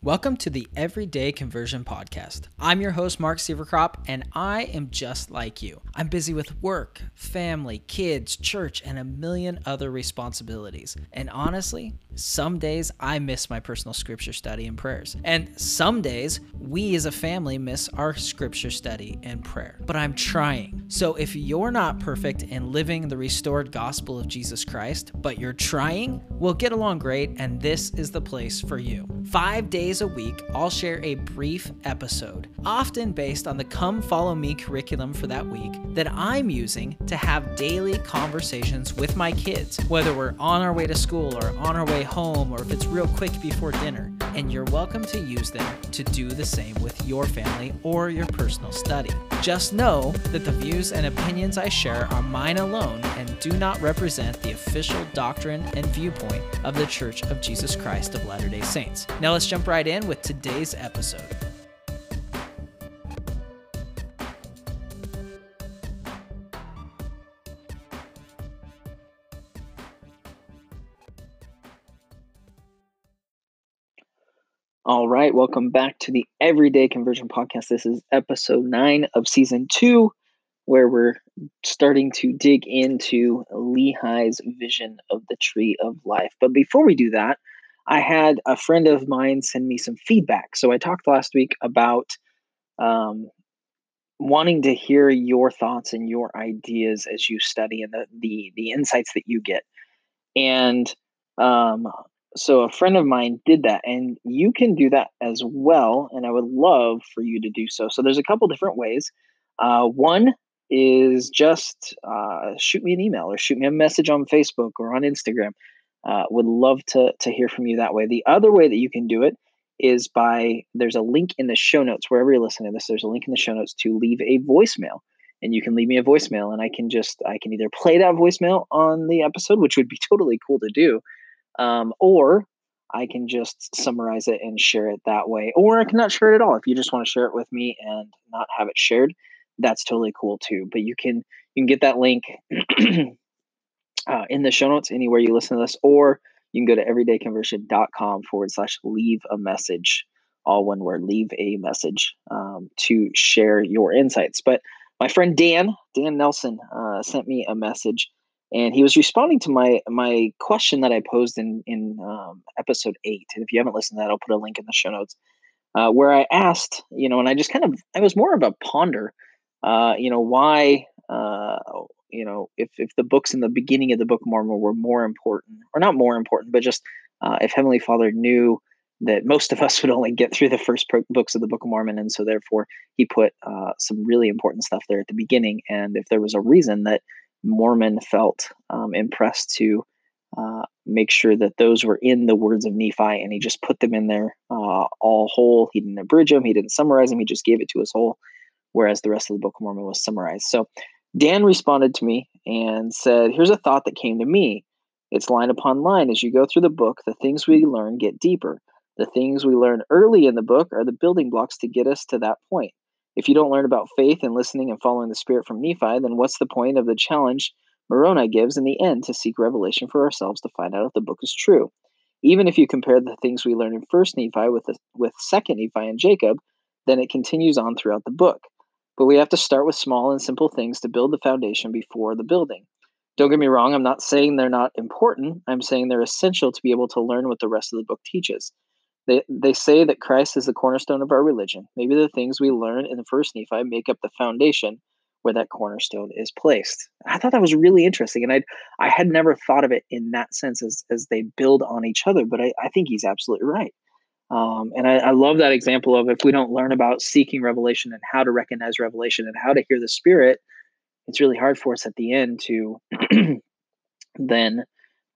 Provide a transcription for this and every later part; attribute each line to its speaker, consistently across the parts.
Speaker 1: Welcome to the Everyday Conversion Podcast. I'm your host, Mark Sieverkrop, and I am just like you. I'm busy with work, family, kids, church, and a million other responsibilities. And honestly, some days I miss my personal scripture study and prayers. And some days we as a family miss our scripture study and prayer. But I'm trying. So if you're not perfect in living the restored gospel of Jesus Christ, but you're trying, we'll get along great, and this is the place for you. Five days days a week, I'll share a brief episode, often based on the Come Follow Me curriculum for that week that I'm using to have daily conversations with my kids, whether we're on our way to school or on our way home or if it's real quick before dinner. And you're welcome to use them to do the same with your family or your personal study. Just know that the views and opinions I share are mine alone and do not represent the official doctrine and viewpoint of the Church of Jesus Christ of Latter day Saints. Now let's jump right in with today's episode. All right, welcome back to the Everyday Conversion Podcast. This is episode nine of season two, where we're starting to dig into Lehi's vision of the tree of life. But before we do that, I had a friend of mine send me some feedback. So I talked last week about um, wanting to hear your thoughts and your ideas as you study and the the, the insights that you get. And um, so a friend of mine did that, and you can do that as well. And I would love for you to do so. So there's a couple different ways. Uh, one is just uh, shoot me an email or shoot me a message on Facebook or on Instagram. Uh, would love to to hear from you that way. The other way that you can do it is by there's a link in the show notes wherever you're listening to this. There's a link in the show notes to leave a voicemail, and you can leave me a voicemail, and I can just I can either play that voicemail on the episode, which would be totally cool to do, um, or I can just summarize it and share it that way, or I cannot share it at all. If you just want to share it with me and not have it shared, that's totally cool too. But you can you can get that link uh, in the show notes anywhere you listen to this, or you can go to everydayconversion.com forward slash leave a message, all one word, leave a message um, to share your insights. But my friend Dan, Dan Nelson, uh, sent me a message and he was responding to my my question that I posed in in um, episode eight. And if you haven't listened to that, I'll put a link in the show notes uh, where I asked, you know, and I just kind of I was more of a ponder, uh, you know, why uh, you know, if if the books in the beginning of the Book of Mormon were more important, or not more important, but just uh, if Heavenly Father knew that most of us would only get through the first books of the Book of Mormon, and so therefore he put uh, some really important stuff there at the beginning. And if there was a reason that Mormon felt um, impressed to uh, make sure that those were in the words of Nephi, and he just put them in there uh, all whole. He didn't abridge them, he didn't summarize them, he just gave it to us whole, whereas the rest of the Book of Mormon was summarized. So Dan responded to me and said, Here's a thought that came to me. It's line upon line. As you go through the book, the things we learn get deeper. The things we learn early in the book are the building blocks to get us to that point. If you don't learn about faith and listening and following the Spirit from Nephi, then what's the point of the challenge Moroni gives in the end to seek revelation for ourselves to find out if the book is true? Even if you compare the things we learn in First Nephi with the, with Second Nephi and Jacob, then it continues on throughout the book. But we have to start with small and simple things to build the foundation before the building. Don't get me wrong, I'm not saying they're not important. I'm saying they're essential to be able to learn what the rest of the book teaches. They, they say that Christ is the cornerstone of our religion. Maybe the things we learn in the first Nephi make up the foundation where that cornerstone is placed. I thought that was really interesting, and I I had never thought of it in that sense as as they build on each other. But I, I think he's absolutely right. Um, and I, I, love that example of if we don't learn about seeking revelation and how to recognize revelation and how to hear the Spirit, it's really hard for us at the end to then,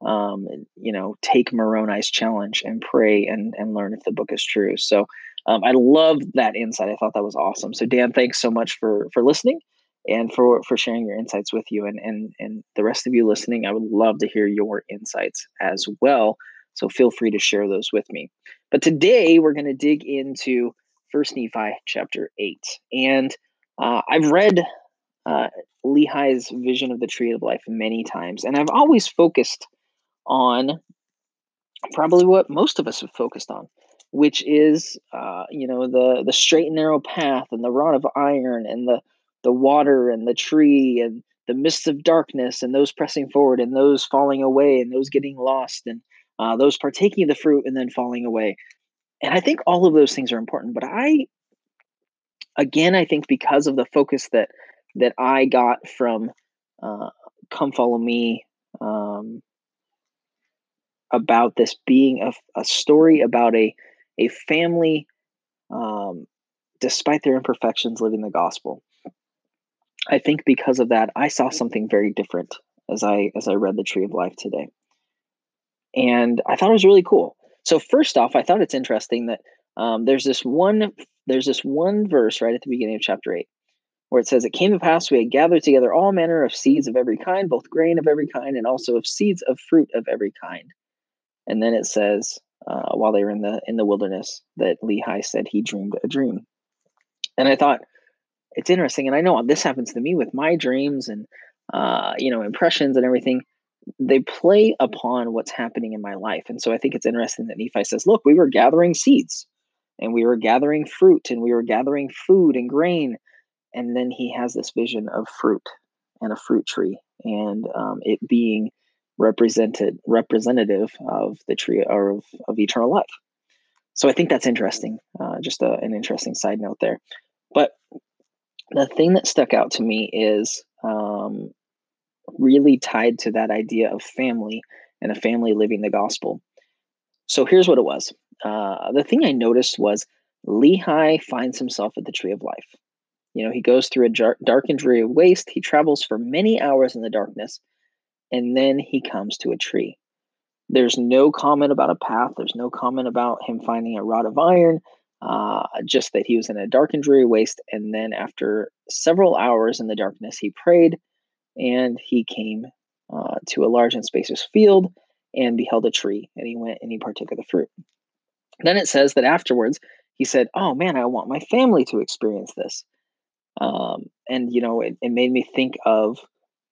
Speaker 1: um, you know, take Moroni's challenge and pray and, and learn if the book is true. So um, I love that insight. I thought that was awesome. So Dan, thanks so much for for listening and for for sharing your insights with you and and and the rest of you listening. I would love to hear your insights as well. So feel free to share those with me. But today we're going to dig into First Nephi chapter eight, and uh, I've read uh, Lehi's vision of the tree of life many times, and I've always focused on probably what most of us have focused on, which is uh, you know the the straight and narrow path and the rod of iron and the the water and the tree and the mists of darkness and those pressing forward and those falling away and those getting lost and uh, those partaking of the fruit and then falling away. And i think all of those things are important but i again i think because of the focus that that i got from uh, come follow me um, about this being a, a story about a a family um, despite their imperfections living the gospel. I think because of that i saw something very different as i as i read the tree of life today. And i thought it was really cool. So first off i thought it's interesting that um, there's this one there's this one verse right at the beginning of chapter 8 where it says it came to pass we had gathered together all manner of seeds of every kind both grain of every kind and also of seeds of fruit of every kind and then it says uh, while they were in the in the wilderness that Lehi said he dreamed a dream. And I thought it's interesting, and I know this happens to me with my dreams and uh, you know impressions and everything. They play upon what's happening in my life, and so I think it's interesting that Nephi says, "Look, we were gathering seeds, and we were gathering fruit, and we were gathering food and grain." And then he has this vision of fruit and a fruit tree, and um, it being represented representative of the tree or of, of eternal life. So I think that's interesting. Uh, just a, an interesting side note there. But the thing that stuck out to me is um, really tied to that idea of family and a family living the gospel. So here's what it was. Uh, the thing I noticed was Lehi finds himself at the tree of life. You know, he goes through a jar- dark and dreary waste. He travels for many hours in the darkness and then he comes to a tree. There's no comment about a path. There's no comment about him finding a rod of iron. Uh, just that he was in a dark and dreary waste. And then, after several hours in the darkness, he prayed and he came uh, to a large and spacious field and beheld a tree. And he went and he partook of the fruit. Then it says that afterwards he said, Oh man, I want my family to experience this. Um, and, you know, it, it made me think of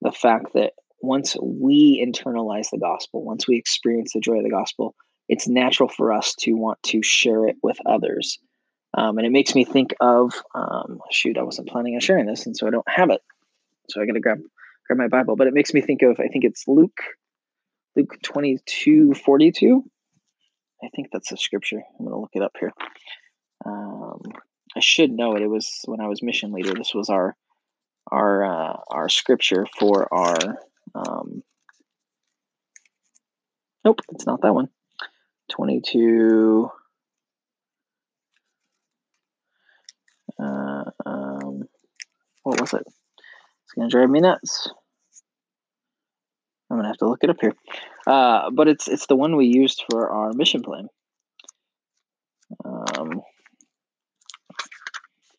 Speaker 1: the fact that once we internalize the gospel, once we experience the joy of the gospel, it's natural for us to want to share it with others. Um, and it makes me think of um, shoot, I wasn't planning on sharing this, and so I don't have it. So I got to grab grab my Bible. But it makes me think of I think it's Luke Luke twenty two forty two. I think that's the scripture. I'm going to look it up here. Um, I should know it. It was when I was mission leader. This was our our uh, our scripture for our um, nope, it's not that one. 22. Uh, um, what was it? It's going to drive me nuts. I'm going to have to look it up here. Uh, but it's it's the one we used for our mission plan. Um,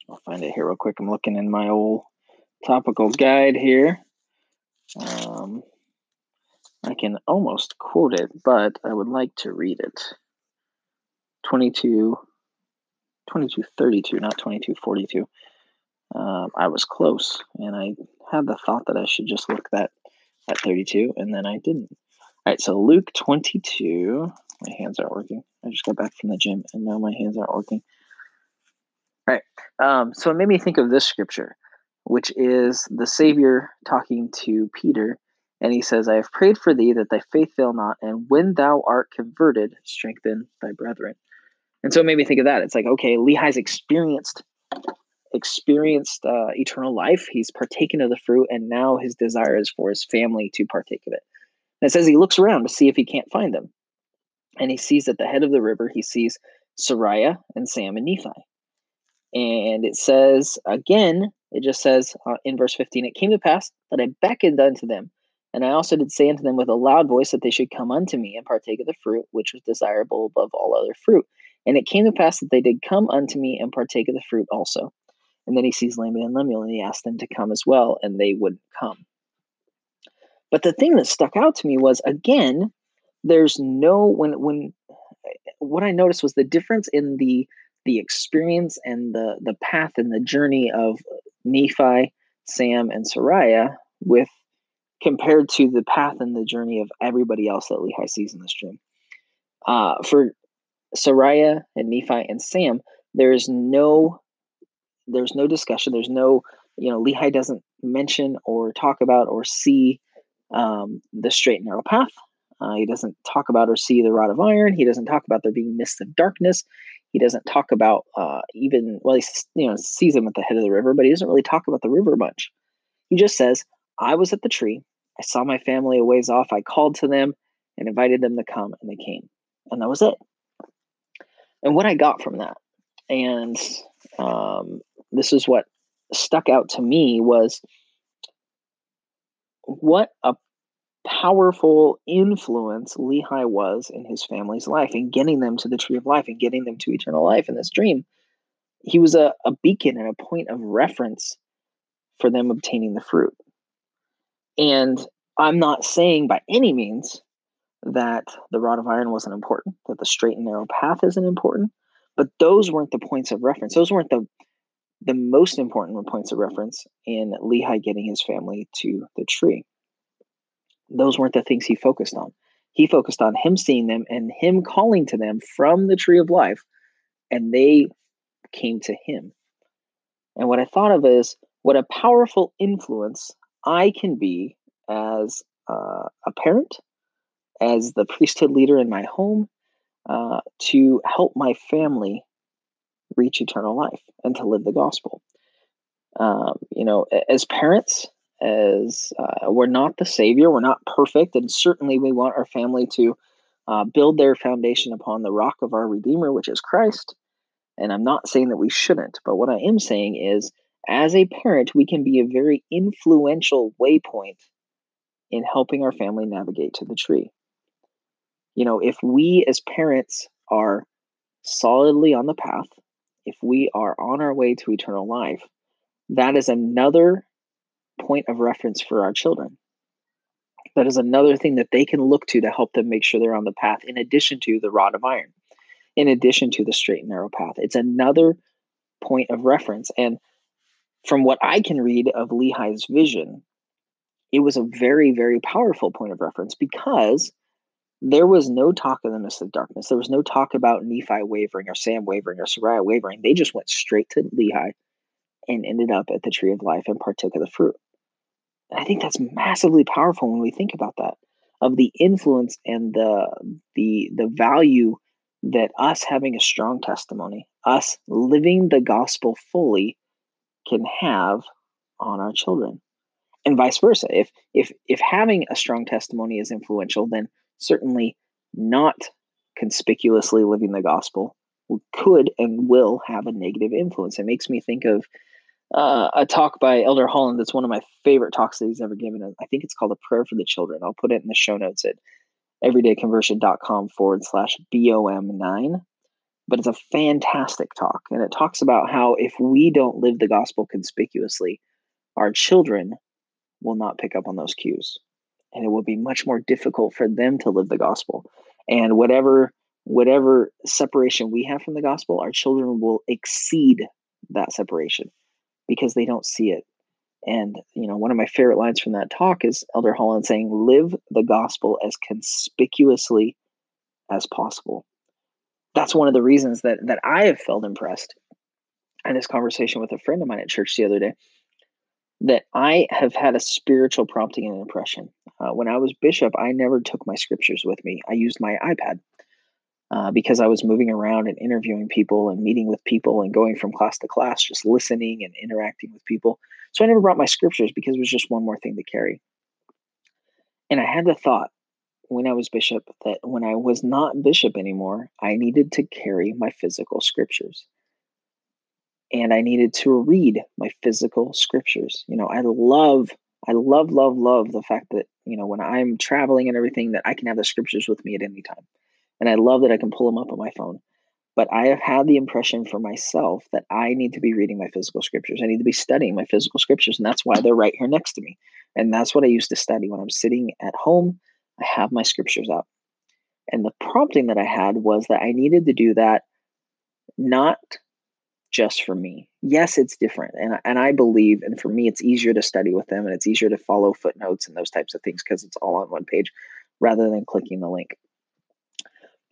Speaker 1: I'll find it here real quick. I'm looking in my old topical guide here. Um, I can almost quote it, but I would like to read it. 22, 2232, not 2242. Um, I was close, and I had the thought that I should just look that at 32, and then I didn't. All right, so Luke 22. My hands aren't working. I just got back from the gym, and now my hands aren't working. All right, um, so it made me think of this scripture which is the Savior talking to Peter. And he says, I have prayed for thee that thy faith fail not, and when thou art converted, strengthen thy brethren. And so it made me think of that. It's like, okay, Lehi's experienced experienced uh, eternal life. He's partaken of the fruit, and now his desire is for his family to partake of it. And it says he looks around to see if he can't find them. And he sees at the head of the river, he sees Sariah and Sam and Nephi. And it says again, it just says uh, in verse 15, it came to pass that I beckoned unto them. And I also did say unto them with a loud voice that they should come unto me and partake of the fruit, which was desirable above all other fruit. And it came to pass that they did come unto me and partake of the fruit also. And then he sees Laman and Lemuel, and he asked them to come as well, and they wouldn't come. But the thing that stuck out to me was again, there's no when when what I noticed was the difference in the the experience and the the path and the journey of Nephi, Sam, and Sariah with compared to the path and the journey of everybody else that Lehi sees in this dream. Uh, for Sariah and Nephi and Sam, there is no there's no discussion. There's no, you know, Lehi doesn't mention or talk about or see um, the straight and narrow path. Uh, he doesn't talk about or see the rod of iron. He doesn't talk about there being mists of darkness. He doesn't talk about uh, even well, he you know sees them at the head of the river, but he doesn't really talk about the river much. He just says, "I was at the tree. I saw my family a ways off. I called to them and invited them to come, and they came, and that was it." And what I got from that, and um, this is what stuck out to me was what a powerful influence Lehi was in his family's life and getting them to the tree of life and getting them to eternal life in this dream. He was a, a beacon and a point of reference for them obtaining the fruit. And I'm not saying by any means that the rod of iron wasn't important, that the straight and narrow path isn't important, but those weren't the points of reference. Those weren't the the most important points of reference in Lehi getting his family to the tree those weren't the things he focused on. He focused on him seeing them and him calling to them from the tree of life, and they came to him. And what I thought of is what a powerful influence I can be as uh, a parent, as the priesthood leader in my home, uh, to help my family reach eternal life and to live the gospel. Um, you know, as parents, as uh, we're not the savior, we're not perfect, and certainly we want our family to uh, build their foundation upon the rock of our Redeemer, which is Christ. And I'm not saying that we shouldn't, but what I am saying is, as a parent, we can be a very influential waypoint in helping our family navigate to the tree. You know, if we as parents are solidly on the path, if we are on our way to eternal life, that is another point of reference for our children. That is another thing that they can look to to help them make sure they're on the path, in addition to the rod of iron, in addition to the straight and narrow path. It's another point of reference. And from what I can read of Lehi's vision, it was a very, very powerful point of reference because there was no talk of the mist of darkness. There was no talk about Nephi wavering or Sam wavering or Sariah wavering. They just went straight to Lehi and ended up at the tree of life and partook of the fruit. And I think that's massively powerful when we think about that of the influence and the the the value that us having a strong testimony, us living the gospel fully can have on our children. And vice versa. If if if having a strong testimony is influential, then certainly not conspicuously living the gospel could and will have a negative influence. It makes me think of uh, a talk by Elder Holland that's one of my favorite talks that he's ever given. I think it's called A Prayer for the Children. I'll put it in the show notes at everydayconversion.com forward slash BOM9. But it's a fantastic talk. And it talks about how if we don't live the gospel conspicuously, our children will not pick up on those cues. And it will be much more difficult for them to live the gospel. And whatever whatever separation we have from the gospel, our children will exceed that separation because they don't see it. And, you know, one of my favorite lines from that talk is Elder Holland saying, live the gospel as conspicuously as possible. That's one of the reasons that that I have felt impressed in this conversation with a friend of mine at church the other day that I have had a spiritual prompting and impression. Uh, when I was bishop, I never took my scriptures with me. I used my iPad uh, because I was moving around and interviewing people and meeting with people and going from class to class, just listening and interacting with people. So I never brought my scriptures because it was just one more thing to carry. And I had the thought when I was bishop that when I was not bishop anymore, I needed to carry my physical scriptures. And I needed to read my physical scriptures. You know, I love, I love, love, love the fact that, you know, when I'm traveling and everything, that I can have the scriptures with me at any time. And I love that I can pull them up on my phone. But I have had the impression for myself that I need to be reading my physical scriptures. I need to be studying my physical scriptures. And that's why they're right here next to me. And that's what I used to study when I'm sitting at home. I have my scriptures up. And the prompting that I had was that I needed to do that not just for me. Yes, it's different. And, and I believe, and for me, it's easier to study with them and it's easier to follow footnotes and those types of things because it's all on one page rather than clicking the link.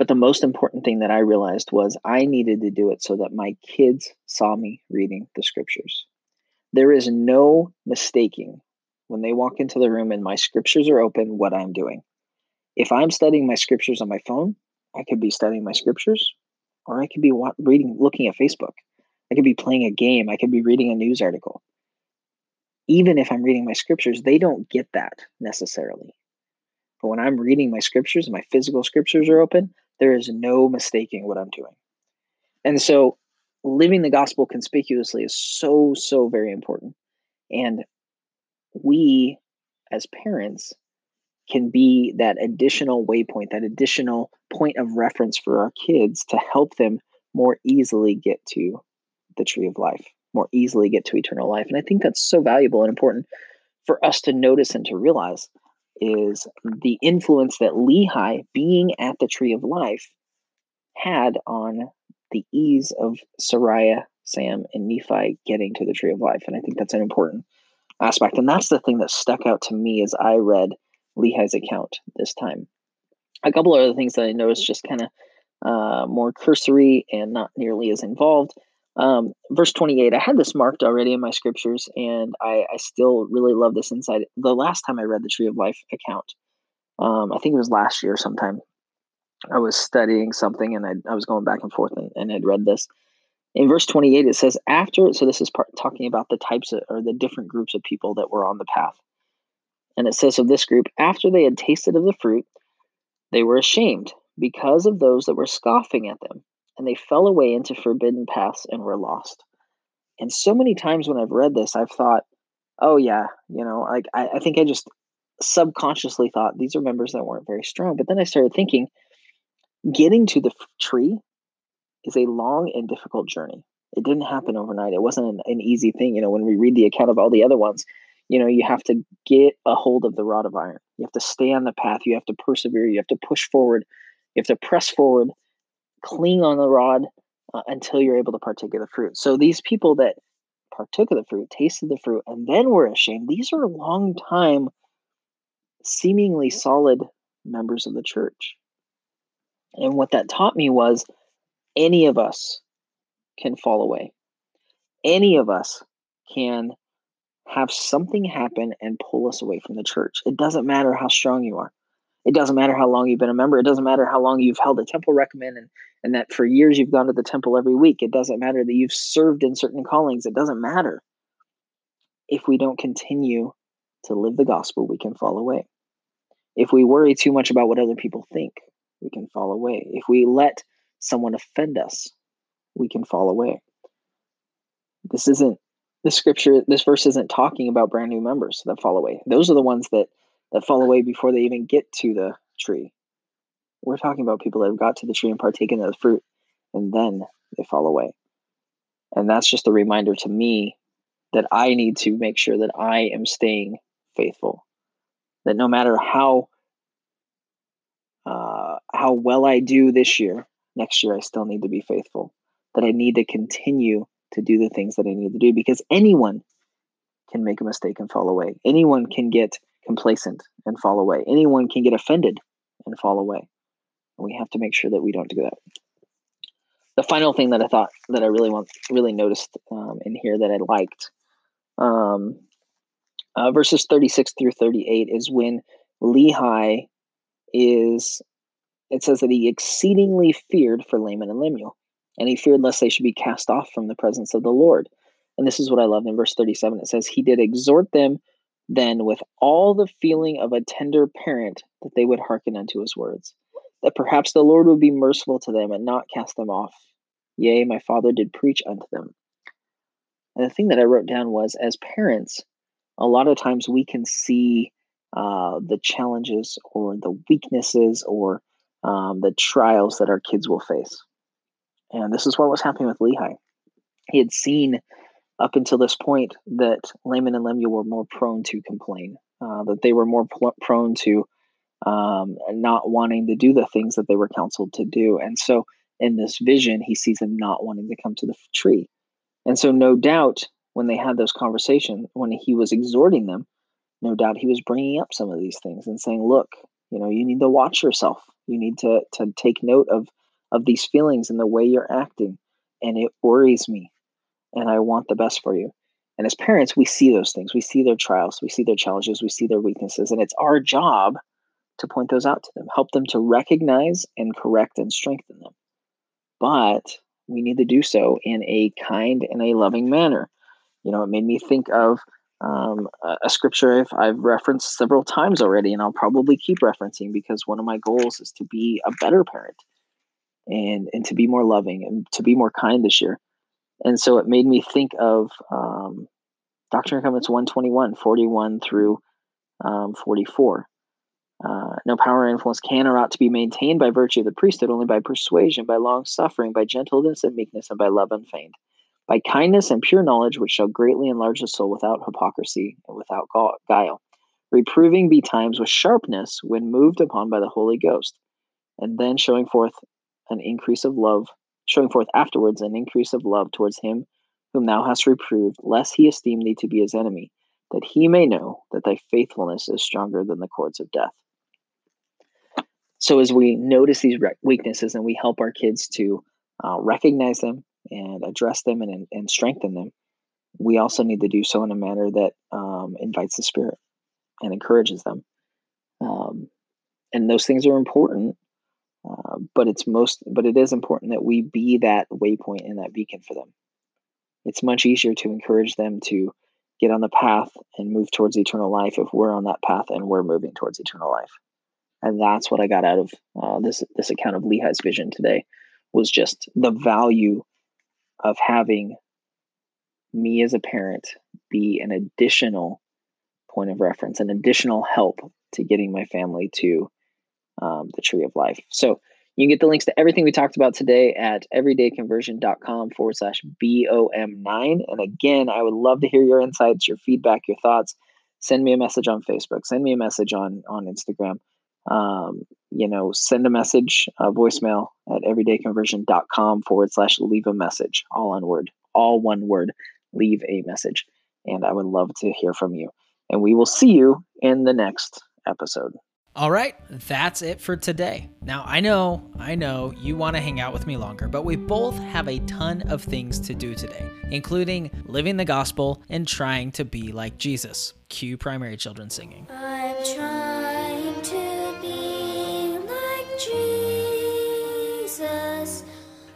Speaker 1: But the most important thing that I realized was I needed to do it so that my kids saw me reading the scriptures. There is no mistaking when they walk into the room and my scriptures are open what I'm doing. If I'm studying my scriptures on my phone, I could be studying my scriptures or I could be reading looking at Facebook. I could be playing a game, I could be reading a news article. Even if I'm reading my scriptures, they don't get that necessarily. But when I'm reading my scriptures and my physical scriptures are open, there is no mistaking what I'm doing. And so living the gospel conspicuously is so, so very important. And we as parents can be that additional waypoint, that additional point of reference for our kids to help them more easily get to the tree of life, more easily get to eternal life. And I think that's so valuable and important for us to notice and to realize is the influence that Lehi being at the tree of life had on the ease of Sariah, Sam, and Nephi getting to the tree of life. And I think that's an important aspect. And that's the thing that stuck out to me as I read Lehi's account this time. A couple of other things that I noticed just kind of uh, more cursory and not nearly as involved. Um, verse 28, I had this marked already in my scriptures, and I, I, still really love this insight. The last time I read the Tree of Life account, um, I think it was last year sometime, I was studying something and I, I was going back and forth and, and I'd read this. In verse 28, it says, After, so this is part, talking about the types of, or the different groups of people that were on the path. And it says of this group, after they had tasted of the fruit, they were ashamed because of those that were scoffing at them, and they fell away into forbidden paths and were lost. And so many times when I've read this, I've thought, oh, yeah, you know, like I, I think I just subconsciously thought these are members that weren't very strong. But then I started thinking, getting to the tree is a long and difficult journey. It didn't happen overnight. It wasn't an, an, easy thing. You know, when we read the account of all the other ones, you know, you have to get a hold of the rod of iron. You have to stay on the path. You have to persevere. You have to push forward. You have to press forward, cling on the rod uh, until you're able to partake of the fruit. So these people that partook of the fruit, tasted the fruit, and then were ashamed, these are long time, seemingly solid members of the church. And what that taught me was any of us can fall away. Any of us can have something happen and pull us away from the church. It doesn't matter how strong you are. It doesn't matter how long you've been a member. It doesn't matter how long you've held a temple recommend and, and that for years you've gone to the temple every week. It doesn't matter that you've served in certain callings. It doesn't matter. If we don't continue to live the gospel, we can fall away. If we worry too much about what other people think, we can fall away. If we let someone offend us, we can fall away. This isn't the scripture, this verse isn't talking about brand new members that fall away. Those are the ones that that fall away before they even get to the tree. We're talking about people that have got to the tree and partaken of the fruit, and then they fall away. And that's just a reminder to me that I need to make sure that I am staying faithful. That no matter how uh, how well I do this year, next year I still need to be faithful. That I need to continue to do the things that I need to do because anyone can make a mistake and fall away. Anyone can get complacent and fall away. Anyone can get offended and fall away. And we have to make sure that we don't do that. The final thing that I thought that I really want, really noticed um, in here that I liked, um, uh, verses 36 through 38 is when Lehi is it says that he exceedingly feared for Laman and Lemuel, and he feared lest they should be cast off from the presence of the Lord. And this is what I love in verse 37. It says, He did exhort them then with all the feeling of a tender parent that they would hearken unto his words, that perhaps the Lord would be merciful to them and not cast them off. Yea, my father did preach unto them. And the thing that I wrote down was as parents, a lot of times we can see uh, the challenges or the weaknesses or um, the trials that our kids will face. And this is what was happening with Lehi. He had seen up until this point that Laman and Lemuel were more prone to complain, uh, that they were more pl- prone to um, not wanting to do the things that they were counseled to do. And so in this vision, he sees them not wanting to come to the tree. And so, no doubt, when they had those conversations, when he was exhorting them, no doubt he was bringing up some of these things and saying, look, you know, you need to watch yourself. You need to to take note of of these feelings and the way you're acting, and it worries me, and I want the best for you. And as parents, we see those things. We see their trials, we see their challenges, we see their weaknesses, and it's our job to point those out to them, help them to recognize and correct and strengthen them. But we need to do so in a kind and a loving manner. You know, it made me think of um, a, scripture I've, I've referenced several times already, and I'll probably keep referencing because one of my goals is to be a better parent and and to be more loving and to be more kind this year. And so it made me think of um, Doctrine and Covenants 121, 41 through um, 44. Uh, no power or influence can or ought to be maintained by virtue of the priesthood, only by persuasion, by long suffering, by gentleness and meekness, and by love unfeigned, by kindness and pure knowledge, which shall greatly enlarge the soul without hypocrisy and without guile. Reproving betimes with sharpness when moved upon by the Holy Ghost, and then showing forth an increase of love, showing forth afterwards an increase of love towards him whom thou hast reproved, lest he esteem thee to be his enemy, that he may know that thy faithfulness is stronger than the cords of death. So as we notice these weaknesses and we help our kids to uh, recognize them and address them and, and strengthen them, we also need to do so in a manner that um, invites the Spirit and encourages them. Um, and those things are important, uh, but it's most, but it is important that we be that waypoint and that beacon for them. It's much easier to encourage them to get on the path and move towards eternal life if we're on that path and we're moving towards eternal life and that's what I got out of uh, this this account of Lehi's vision today was just the value of having me as a parent be an additional point of reference, an additional help to getting my family to um, the tree of life. So you can get the links to everything we talked about today at everydayconversion.com forward slash BOM9. And again, I would love to hear your insights, your feedback, your thoughts. Send me a message on Facebook, send me a message on, on Instagram um, you know, send a message, a voicemail at everydayconversion.com forward slash leave a message, all one word, all one word, leave a message. And I would love to hear from you. And we will see you in the next episode.
Speaker 2: All right, that's it for today. Now, I know, I know you want to hang out with me longer, but we both have a ton of things to do today, including living the gospel and trying to be like Jesus. Cue primary children singing. I'm trying to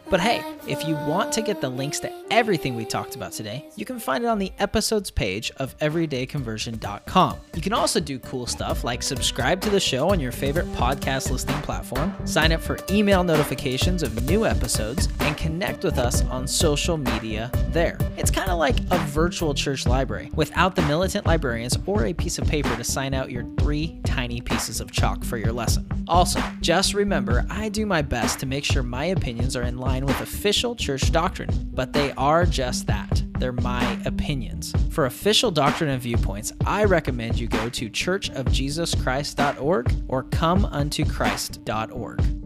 Speaker 2: But hey, if you want to get the links to everything we talked about today, you can find it on the episodes page of everydayconversion.com. You can also do cool stuff like subscribe to the show on your favorite podcast listening platform, sign up for email notifications of new episodes, and connect with us on social media there. It's kind of like a virtual church library without the militant librarians or a piece of paper to sign out your three tiny pieces of chalk for your lesson. Also, just remember I do my best to make sure my opinions are in line with official church doctrine, but they are just that. They're my opinions. For official doctrine and viewpoints, I recommend you go to churchofjesuschrist.org or comeuntochrist.org.